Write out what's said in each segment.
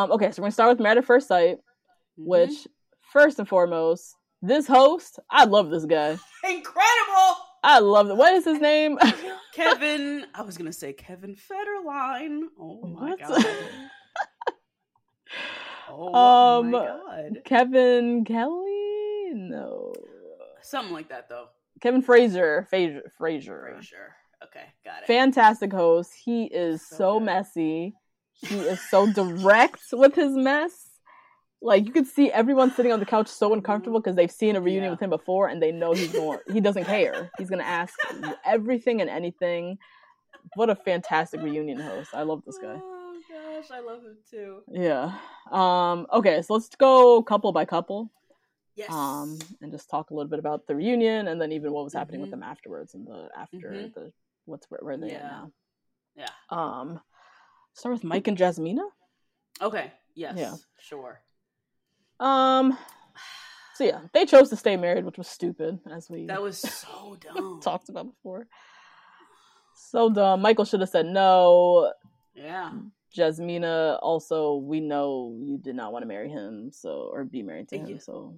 Um, okay, so we're gonna start with Married at First Sight, Mhm. which first and foremost, this host, I love this guy. incredible I love it. What is his name? Kevin. I was gonna say Kevin Federline. Oh my What? god. Oh Um, my god. Kevin Kelly? No. Something like that though. Kevin Frazier. Frazier. Frazier. Frazier. Okay, got it. Fantastic host. He is So so, messy. He is so direct with his mess. Like you could see everyone sitting on the couch so uncomfortable because they've seen a reunion Yeah. with him before and they know he's going. he doesn't care. He's gonna ask everything and anything. What a fantastic reunion host! I love this guy. Oh gosh, I love him too. Yeah. Um. Okay, so let's go couple by couple. Yes. Um, and just talk a little bit about the reunion and then even what was happening with Mhm. them afterwards and the after Mhm. the what's where, where they Yeah. now. Yeah. Um, start with Mike and Jasmina. Okay. Yes. Yeah. Sure. Um, so yeah, they chose to stay married, which was stupid, as we That was so dumb. talked about before. So dumb. Michael should have said no. Yeah. Jasmina, also, we know you did not want to marry him, so or be married to him, Yeah. so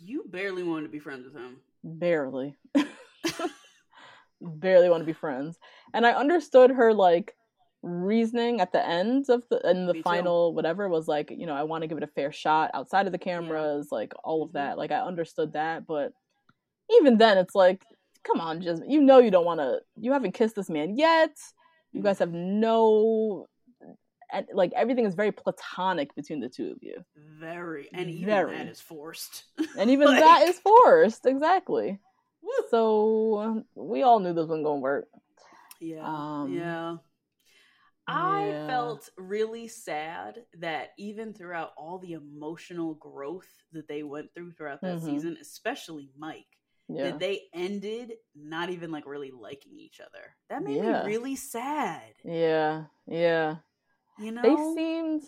You barely wanted to be friends with him. barely, barely want to be friends. And I understood her like reasoning at the end of the in the Me too. final whatever was like you know i want to give it a fair shot outside of the cameras like all of Mhm. that like i understood that but even then it's like come on just you know you don't want to you haven't kissed this man yet you guys have no and like everything is very platonic between the two of you Very. And even Very. that is forced. and even Like- that is forced exactly Woo. so we all knew this wasn't gonna work Yeah. Um, yeah. I yeah. felt really sad that even throughout all the emotional growth that they went through throughout that Mhm. season, especially Mike, yeah that they ended not even like really liking each other. That made Yeah. me really sad. yeah yeah You know? they seemed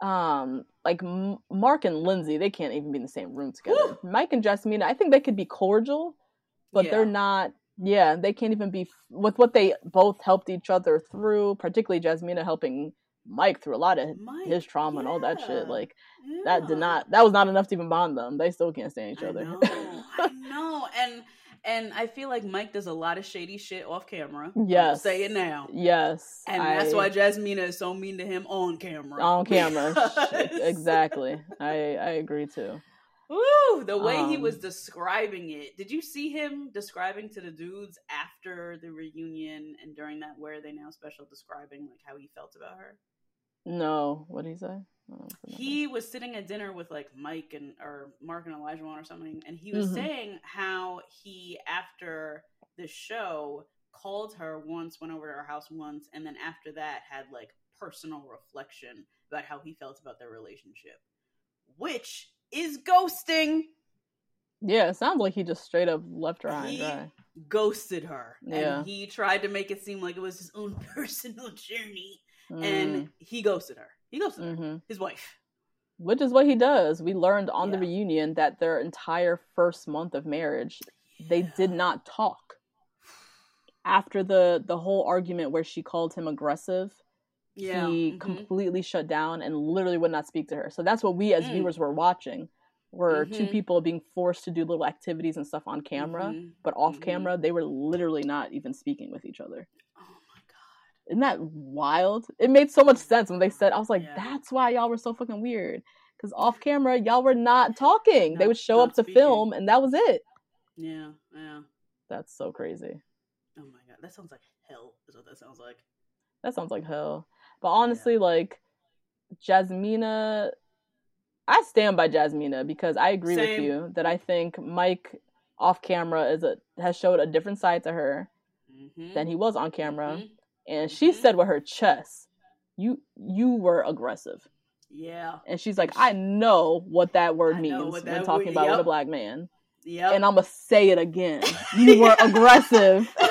um like M- Mark and Lindsay they can't even be in the same room together. Mike and Jasmina I think they could be cordial but they're not yeah, they can't even be f- with what they both helped each other through, particularly Jasmina helping Mike through a lot of Mike, his trauma and all that shit. yeah, Like that did not that was not enough to even bond them. They still can't stand each I other. know, I know, and and I feel like Mike does a lot of shady shit off camera. Yes. say it now, yes. and that's why Jasmina is so mean to him on camera. on camera. Exactly. I I agree too. Woo! The way he was Um, describing it. Did you see him describing to the dudes after the reunion and during that Where Are They Now special, describing like how he felt about her? No, what did he say? I don't remember. he was sitting at dinner with like Mike and or Mark and Elijah one or something, and he was Mhm. saying how he after the show called her once, went over to her house once, and then after that had like personal reflection about how he felt about their relationship, which is ghosting. Yeah, it sounds like he just straight up left her high and He dry. ghosted her, Yeah. and he tried to make it seem like it was his own personal journey, Mm, and he ghosted her. He ghosted her, mhm. his wife. Which is what he does. We learned on the reunion that their entire first month of marriage, they did not talk. after the the whole argument where she called him aggressive, Yeah. he mhm. completely shut down and literally would not speak to her. So that's what we as Mm. viewers were watching. Were two Mhm. people being forced to do little activities and stuff on camera, Mhm. but off Mhm. camera they were literally not even speaking with each other. Oh my god. Isn't that wild? It made so much sense when they said I was like, Yeah. that's why y'all were so fucking weird. Because off camera, y'all were not talking. they would show up to speaking. film and that was it. Yeah. Yeah. That's so crazy. Oh my god. That sounds like hell. Is what that sounds like. That sounds like hell. But honestly, like Jasmina, I stand by Jasmina because I agree with you that I think Mike off camera is a has showed a different side to her Mm-hmm. than he was on camera, Mhm. and she Mhm. said with her chest, "You you were aggressive," Yeah. and she's like, "I know what that word I means when that talking wo- about with a black man." Yep. And I'm gonna say it again. You were aggressive.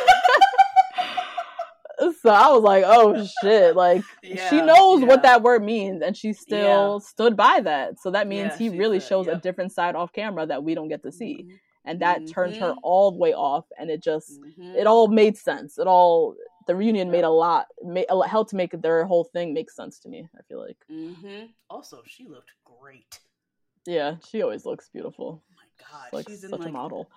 so I was like, oh shit. Like she knows yeah. what that word means and she still stood by that. So that means Yeah, he really shows a different side off camera that we don't get to see. Mhm. And that turned her Mhm. all the way off and it just Mhm. it all made sense. It all the reunion made a lot made, helped to make their whole thing make sense to me, I feel like. Mm-hmm. Also, she looked great. Yeah, she always looks beautiful. Oh my god, She's like she's such like a model.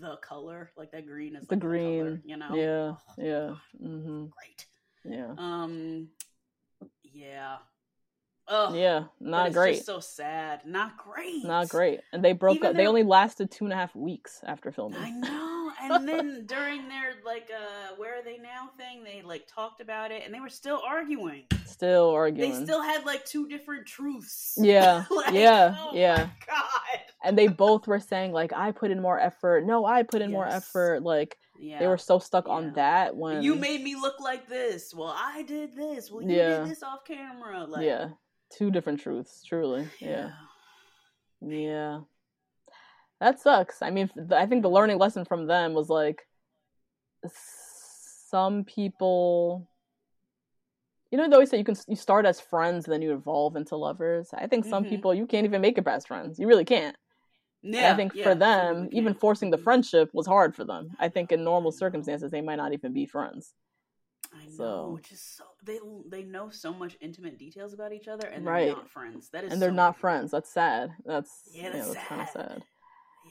The color, like that green is The like green, color, you know. Yeah, Oh, yeah. God, hmm Great. Yeah. Um. Yeah. Ugh. Yeah, not great. So sad. Not great. Not great. And they broke Even up. They only lasted two and a half weeks after filming. I know. And then during their like uh where are they now thing, they like talked about it and they were still arguing. Still arguing. They still had like two different truths. Yeah, Like, yeah, oh yeah. God. And they both were saying like, "I put in more effort." No, I put in more effort. Like Yeah. they were so stuck Yeah. on that when You made me look like this. Well, I did this. Well, you Yeah. did this off camera. Like, yeah, two different truths. Truly, yeah, yeah. That sucks. I mean, i think the learning lesson from them was like, some people. You know, they always say you can you start as friends and then you evolve into lovers. I think some Mhm. people you can't even make it best friends. You really can't. Yeah, I think yeah, for them, even forcing the Mhm. friendship was hard for them. I think in normal circumstances, they might not even be friends. I know, So- which is so they they know so much intimate details about each other, and they're not friends. That is, And they're so not weird. friends. That's sad. That's Yeah, that's that's kind of sad.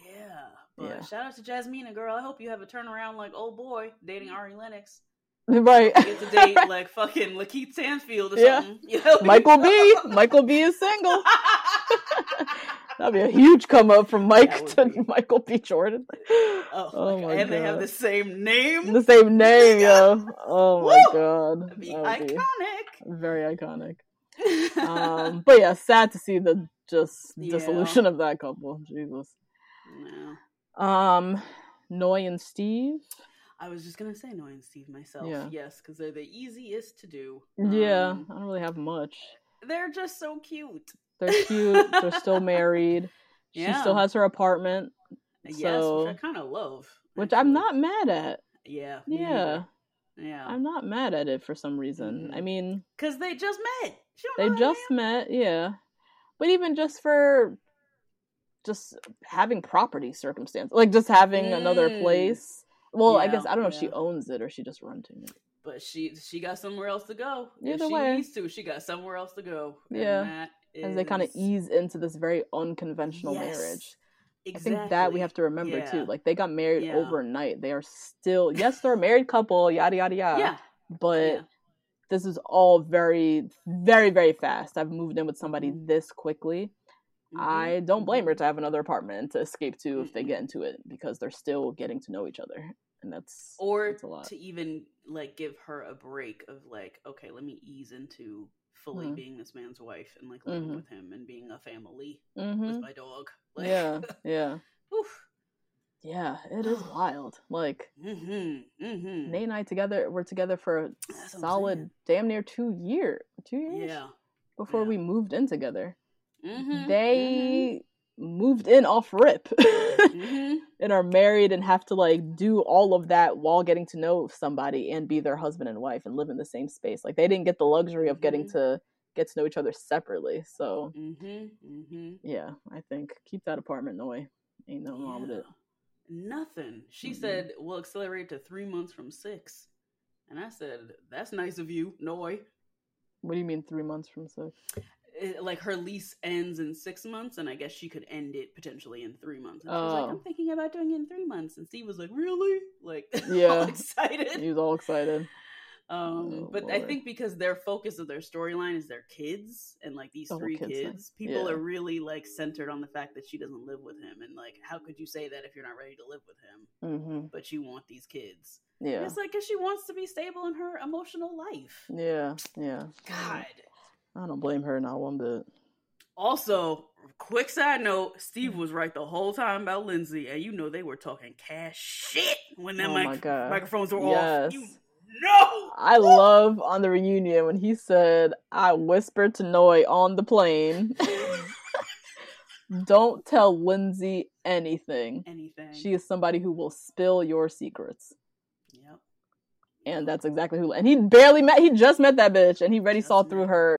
Yeah, but Yeah. shout out to Jasmina, girl. I hope you have a turnaround like old boy dating Ari Lennox. Right. You get to date like fucking LaKeith Stanfield or Yeah. something. You know? Michael B. Michael B. is single. That'd be a huge come up from Mike to be. Michael B. Jordan. oh, Oh my God. and they have the same name. The same name, yo. Oh my Woo! god. Be would be iconic. very iconic. Um, but yeah, sad to see the just Yeah. dissolution of that couple. Jesus. no. Um, Noy and Steve. I was just gonna say Noy and Steve myself. Yeah. Yes, because they're the easiest to do. Yeah, Um, I don't really have much. they're just so cute. They're cute. They're still married. She still has her apartment, Yes, so- which I kind of love. which I'm not mad at. Yeah. Yeah. Yeah. I'm not mad at it for some reason. I Mhm. mean, Because they just met. They know that just met, yeah. But even just for just having property circumstance, like just having another Mm. place. Well, I guess I don't know if she owns it or she just renting it. But she she got somewhere else to go. Either if she way. needs to, she got somewhere else to go. Yeah. that As they kind of ease into this very unconventional Yes, marriage. Exactly. I think that we have to remember Yeah. too. Like they got married Yeah. overnight. They are still yes, they're a married couple, yada yada yada. Yeah. But Yeah. this is all very, very, very fast. I've moved in with somebody Mhm. this quickly. Mhm, I don't blame her mhm. to have another apartment to escape to if they get into it because they're still getting to know each other. And that's Or that's a lot. to even like give her a break of like, okay, let me ease into fully Mhm. being this man's wife and like living Mhm. with him and being a family hmm with my dog. Like, Yeah, yeah. oof. Yeah, it is wild. Like Mm-hmm. Mm-hmm. Nate and I together were together for a That's solid damn near two year two years Yeah. before yeah. we moved in together. Mm-hmm. They moved in off rip Mm-hmm. and are married and have to like do all of that while getting to know somebody and be their husband and wife and live in the same space. Like they didn't get the luxury of getting Mhm. to get to know each other separately. So Mm-hmm. Mm-hmm. yeah, I think keep that apartment Noy. Ain't nothing wrong with it. Nothing. She Mhm. said we'll accelerate to three months from six. And I said, That's nice of you, Noi. What do you mean three months from six? It- like her lease ends in six months, and I guess she could end it potentially in three months. And she was like, Oh. I'm thinking about doing it in three months. And Steve was like, Really? Like, all Yeah. excited. He was all excited. Um, Oh, but I think because their focus of their storyline is their kids and like these The three kids kids, people Yeah. are really like centered on the fact that she doesn't live with him, and like, how could you say that if you're not ready to live with him, hmm but you want these kids? Yeah. It's like because she wants to be stable in her emotional life. Yeah. Yeah. God. I don't blame her not one bit. Also, quick side note: Steve was right the whole time about Lindsay, and you know they were talking cash shit when that Oh mic- microphones were Yes. off. You know. I love on the reunion when he said, I whispered to Noi on the plane, don't tell Lindsay anything. Anything. She is somebody who will spill your secrets. Yep. And that's exactly who. And he barely met, he just met that bitch and he already Just saw met. through her.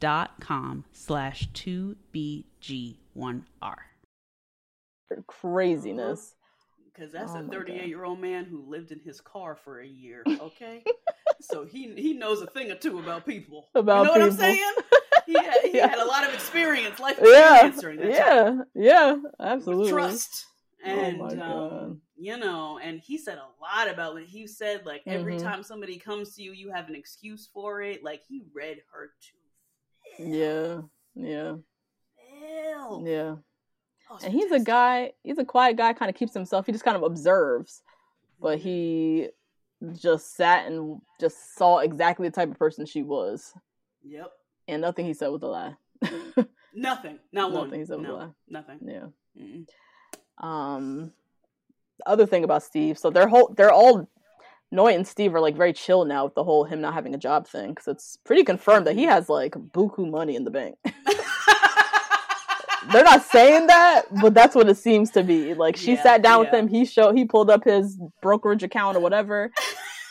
dot com slash 2BG1R. Craziness. Uh-huh. Because that's Oh a 38 year old man who lived in his car for a year, okay? so he he knows a thing or two about people. About you know what I'm saying? He, had, he Yeah. had a lot of experience, life Yeah. experience during that time. Yeah. Yeah. with Absolutely. trust. Oh And God. um, you know, and he said a lot about it. He said like every Mhm. time somebody comes to you, you have an excuse for it. Like he read her to Yeah. Yeah. hell. Yeah. Oh, And he's a guy, he's a quiet guy, kind of keeps himself. He just kind of observes, but Mhm. he just sat and just saw exactly the type of person she was. Yep. And nothing he said was a lie. Nothing. Not one. Nothing, he said was a lie. Nothing. yeah. Mm-mm. Um, other thing about Steve, so they're whole, they're all Noy and Steve are like very chill now with the whole him not having a job thing because it's pretty confirmed that he has like buku money in the bank. they're not saying that, but that's what it seems to be. Like she Yeah, sat down with him, he showed he pulled up his brokerage account or whatever,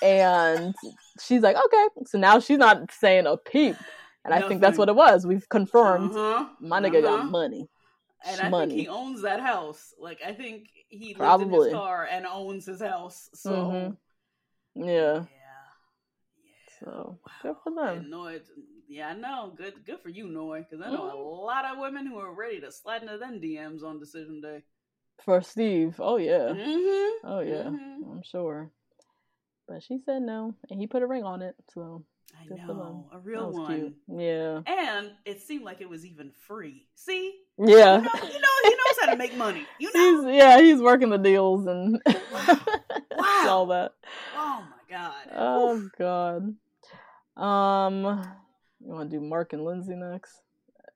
and she's like, okay. So now she's not saying a peep, and I think that's what it was. We've confirmed Uh-huh, my nigga uh-huh. got money. And I money. think he owns that house. Like I think he lived in Probably. his car and owns his house. So Mhm. Yeah. yeah. So good for Wow. them. And Noy, yeah, I know. Good, good for you, Noy, because I know a Mm-hmm. lot of women who are ready to slide into them DMs on decision day. For Steve, oh yeah, Mm-hmm. oh yeah, Mhm. I'm sure. But she said no, and he put a ring on it. So I good for them. know a real one. cute. Yeah, And it seemed like it was even free. See, yeah. you know, you know, he knows how to make money. You know, He's yeah, he's working the deals and Wow. all that. oh my god. Oh god. Um, you want to do Mark and Lindsay next?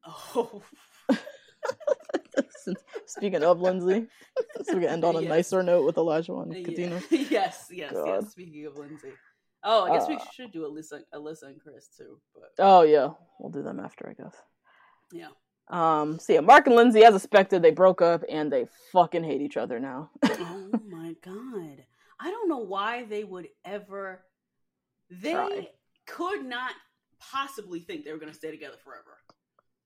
Oh, Since, speaking of Lindsay, so we can end on a Yes. nicer note with Elijah and Yeah. Katina. yes, yes, God. yes. Speaking of Lindsay, oh, I guess we Uh. should do Alyssa, Alyssa and Chris too. But Oh yeah, we'll do them after, I guess. yeah, Um, so yeah, Mark and Lindsay, as expected, they broke up and they fucking hate each other now. oh my god, I don't know why they would ever. They Try. could not possibly think they were going to stay together forever.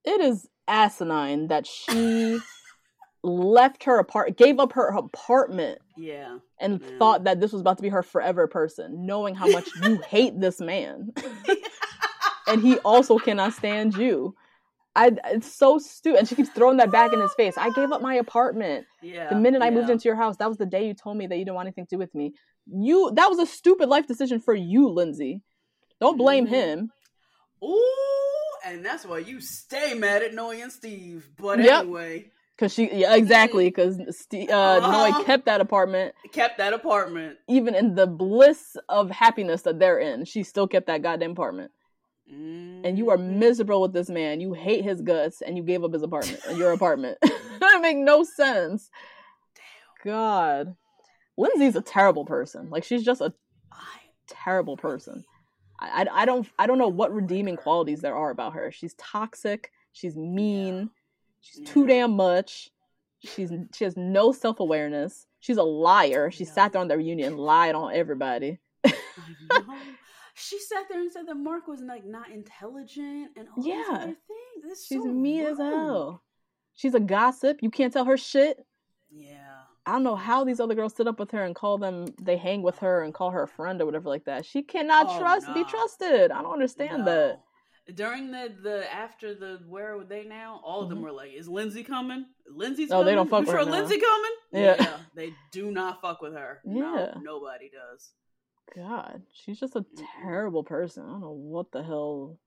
it is asinine that she left her apart, gave up her apartment, Yeah, and Yeah. thought that this was about to be her forever person, knowing how much you hate this man, and he also cannot stand you. I, it's so stupid. And she keeps throwing that back in his face. I gave up my apartment. yeah. The minute I moved into your house, that was the day you told me that you didn't want anything to do with me. You that was a stupid life decision for you, Lindsay. Don't blame Mhm. him. Ooh, and that's why you stay mad at Noy and Steve. But Yep. anyway, Cause she, yeah, exactly. Cause Ste- uh, Uh-huh. Noy kept that apartment, kept that apartment. even in the bliss of happiness that they're in. She still kept that goddamn apartment. And you are Mhm. miserable with this man. You hate his guts, and you gave up his apartment, your apartment. that make no sense. God, Lindsay's a terrible person. Like she's just a terrible person. I, I, I don't I don't know what redeeming qualities there are about her. She's toxic. She's mean. She's too damn much. She's she has no self awareness. She's a liar. She sat there on the reunion, lied on everybody. She sat there and said that Mark was like not intelligent and all these other things. It's She's so mean as wrong. hell. She's a gossip. You can't tell her shit. Yeah. I don't know how these other girls sit up with her and call them. They hang with her and call her a friend or whatever like that. She cannot Oh, trust. Be trusted. I don't understand that. During the the after the where are they now? All of them Mhm. were like, "Is Lindsay coming? Lindsay's No, coming? they don't fuck you with sure her now." Lindsay coming? Yeah. they do not fuck with her. Yeah. no, nobody does. God, she's just a terrible person. I don't know what the hell.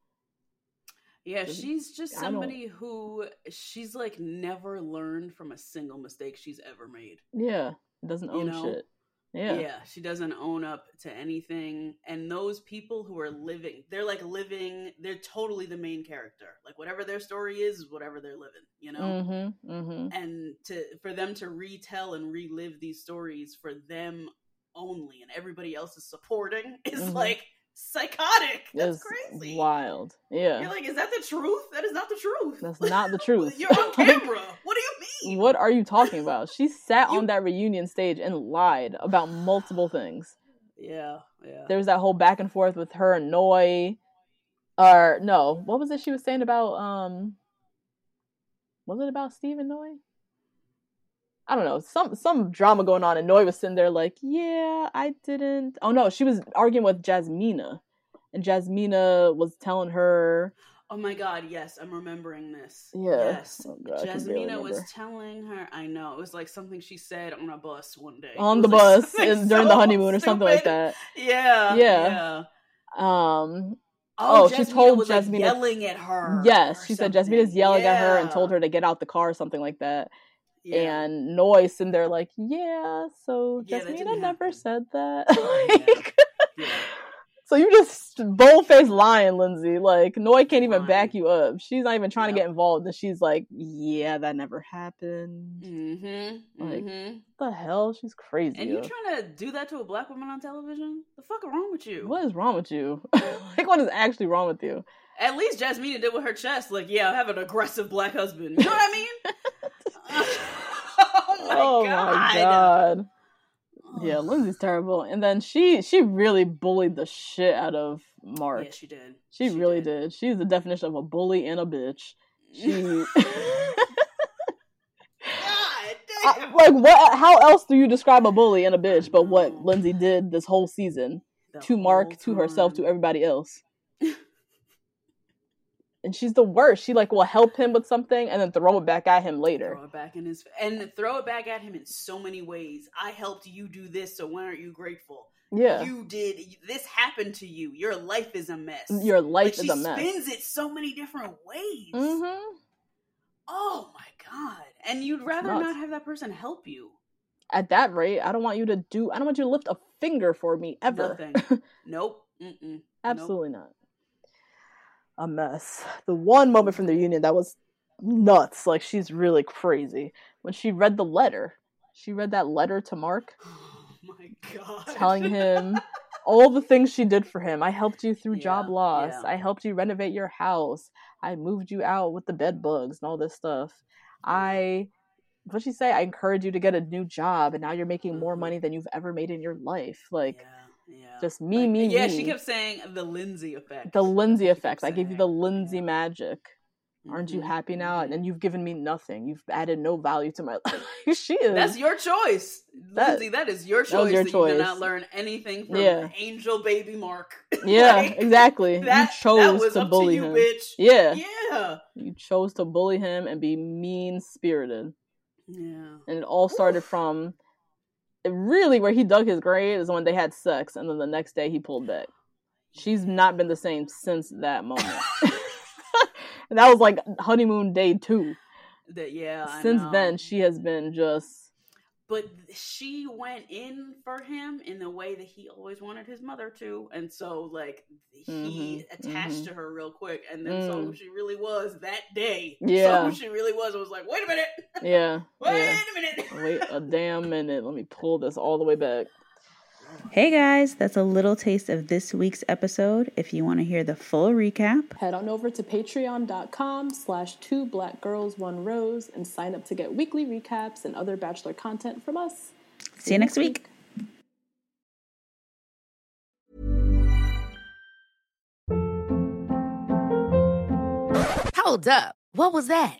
Yeah, she's just somebody who she's like never learned from a single mistake she's ever made. Yeah, doesn't You own know? shit. Yeah. Yeah, she doesn't own up to anything. And those people who are living, they're like living, they're totally the main character. Like whatever their story is, is whatever they're living, you know? Mm-hmm. Mm-hmm. And to for them to retell and relive these stories for them only and everybody else is supporting is Mhm. like psychotic. That's It's crazy. wild. Yeah. You're like, is that the truth? That is not the truth. That's not the truth. You're on camera. what do you mean? what are you talking about? She sat You- on that reunion stage and lied about multiple things. Yeah, yeah. There was that whole back and forth with her and Noy. Or no, what was it she was saying about um was it about Steve and Noy? I don't know. Some some drama going on and Noy was sitting there like, Yeah, I didn't Oh no, she was arguing with Jasmina. And Jasmina was telling her Oh my god, yes, I'm remembering this. Yeah. Yes. Oh God, I can barely Jasmina was telling her I know, it was like something she said on a bus one day. on the like, bus during the so honeymoon or something like that. Yeah. Yeah. yeah. Um Oh, Oh, she told was like, Jasmina- yelling at her. Yes, she said something. Jasmina's yelling at her and told her to get out the car or something like that. Yeah. And Noy's in there like, yeah, so Yeah, Jasmina never happen. said that. Like, Yeah. So you just bold faced lying, Lindsay. Like Noy can't even Lying. back you up. She's not even trying to get involved, and she's like, "Yeah, that never happened." Mm-hmm. Like, mm-hmm. What the hell? She's crazy. And you yo. trying to do that to a black woman on television? The fuck wrong with you? What is wrong with you? like, what is actually wrong with you? At least Jasmina did with her chest. Like, yeah, I have an aggressive black husband. You know what I mean? Oh my god. my god. Yeah, Lindsay's terrible. And then she she really bullied the shit out of Mark. Yeah, she did. she, really did. She's the definition of a bully and a bitch. She I- like what how else do you describe a bully and a bitch but what Lindsay did this whole season? The to Mark, to herself, to everybody else. And she's the worst. She like will help him with something and then throw it back at him later. Throw it back in his and throw it back at him in so many ways. I helped you do this, so why aren't you grateful? Yeah. You did this happened to you. Your life is a mess. Your life Like, is a mess. She spins it so many different ways. Mm-hmm. Oh my god! And you'd rather not have that person help you. At that rate, I don't want you to do. I don't want you to lift a finger for me ever. Nothing. nope. Mm-mm. Nope. Absolutely not. A mess. The one moment from the union that was nuts. Like she's really crazy. When she read the letter, she read that letter to Mark, Oh my god! telling him all the things she did for him. I helped you through job loss. yeah. I helped you renovate your house. I moved you out with the bed bugs and all this stuff. I what'd she say? I encouraged you to get a new job and now you're making more Mhm. money than you've ever made in your life. Like yeah, yeah. just me, Like, me, Yeah, me. she kept saying the Lindsay effect. the Lindsay effect. I gave you the. Lindsay Yeah. magic. Aren't you Mhm, happy now? mhm. And you've given me nothing. You've added no value to my life. she is. That's your choice, That- Lindsay. That is your that choice. was your that you did not learn anything from Yeah. Angel Baby Mark. yeah, Like, exactly. That, you chose that to bully to you, him. bitch. Yeah. Yeah. You chose to bully him and be mean spirited. Yeah. And it all started from it really where he dug his grave is when they had sex and then the next day he pulled back. She's not been the same since that moment. and that was like honeymoon day two. That yeah. Since then she has been just but she went in for him in the way that he always wanted his mother to, and so like he Mhm, attached mhm. to her real quick, and then saw who Mm. she really was that day. Yeah. saw who she really was. and was like, wait a minute, yeah. wait yeah. a minute. Wait a damn minute. Let me pull this all the way back. Hey guys, that's a little taste of this week's episode. If you want to hear the full recap, Head on over to patreon.com slash two black girls one rose and sign up to get weekly recaps and other bachelor content from us. see you next week. Hold up. What was that?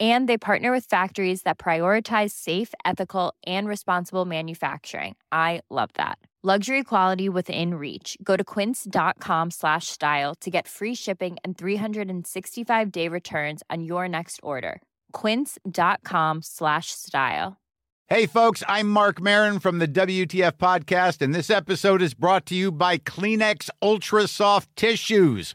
And they partner with factories that prioritize safe, ethical, and responsible manufacturing. I love that. Luxury quality within reach. Go to quince.com slash style to get free shipping and 365 day returns on your next order. Quince.com slash style. Hey, folks, I'm Marc Maron from the WTF Podcast, and this episode is brought to you by Kleenex Ultra Soft Tissues,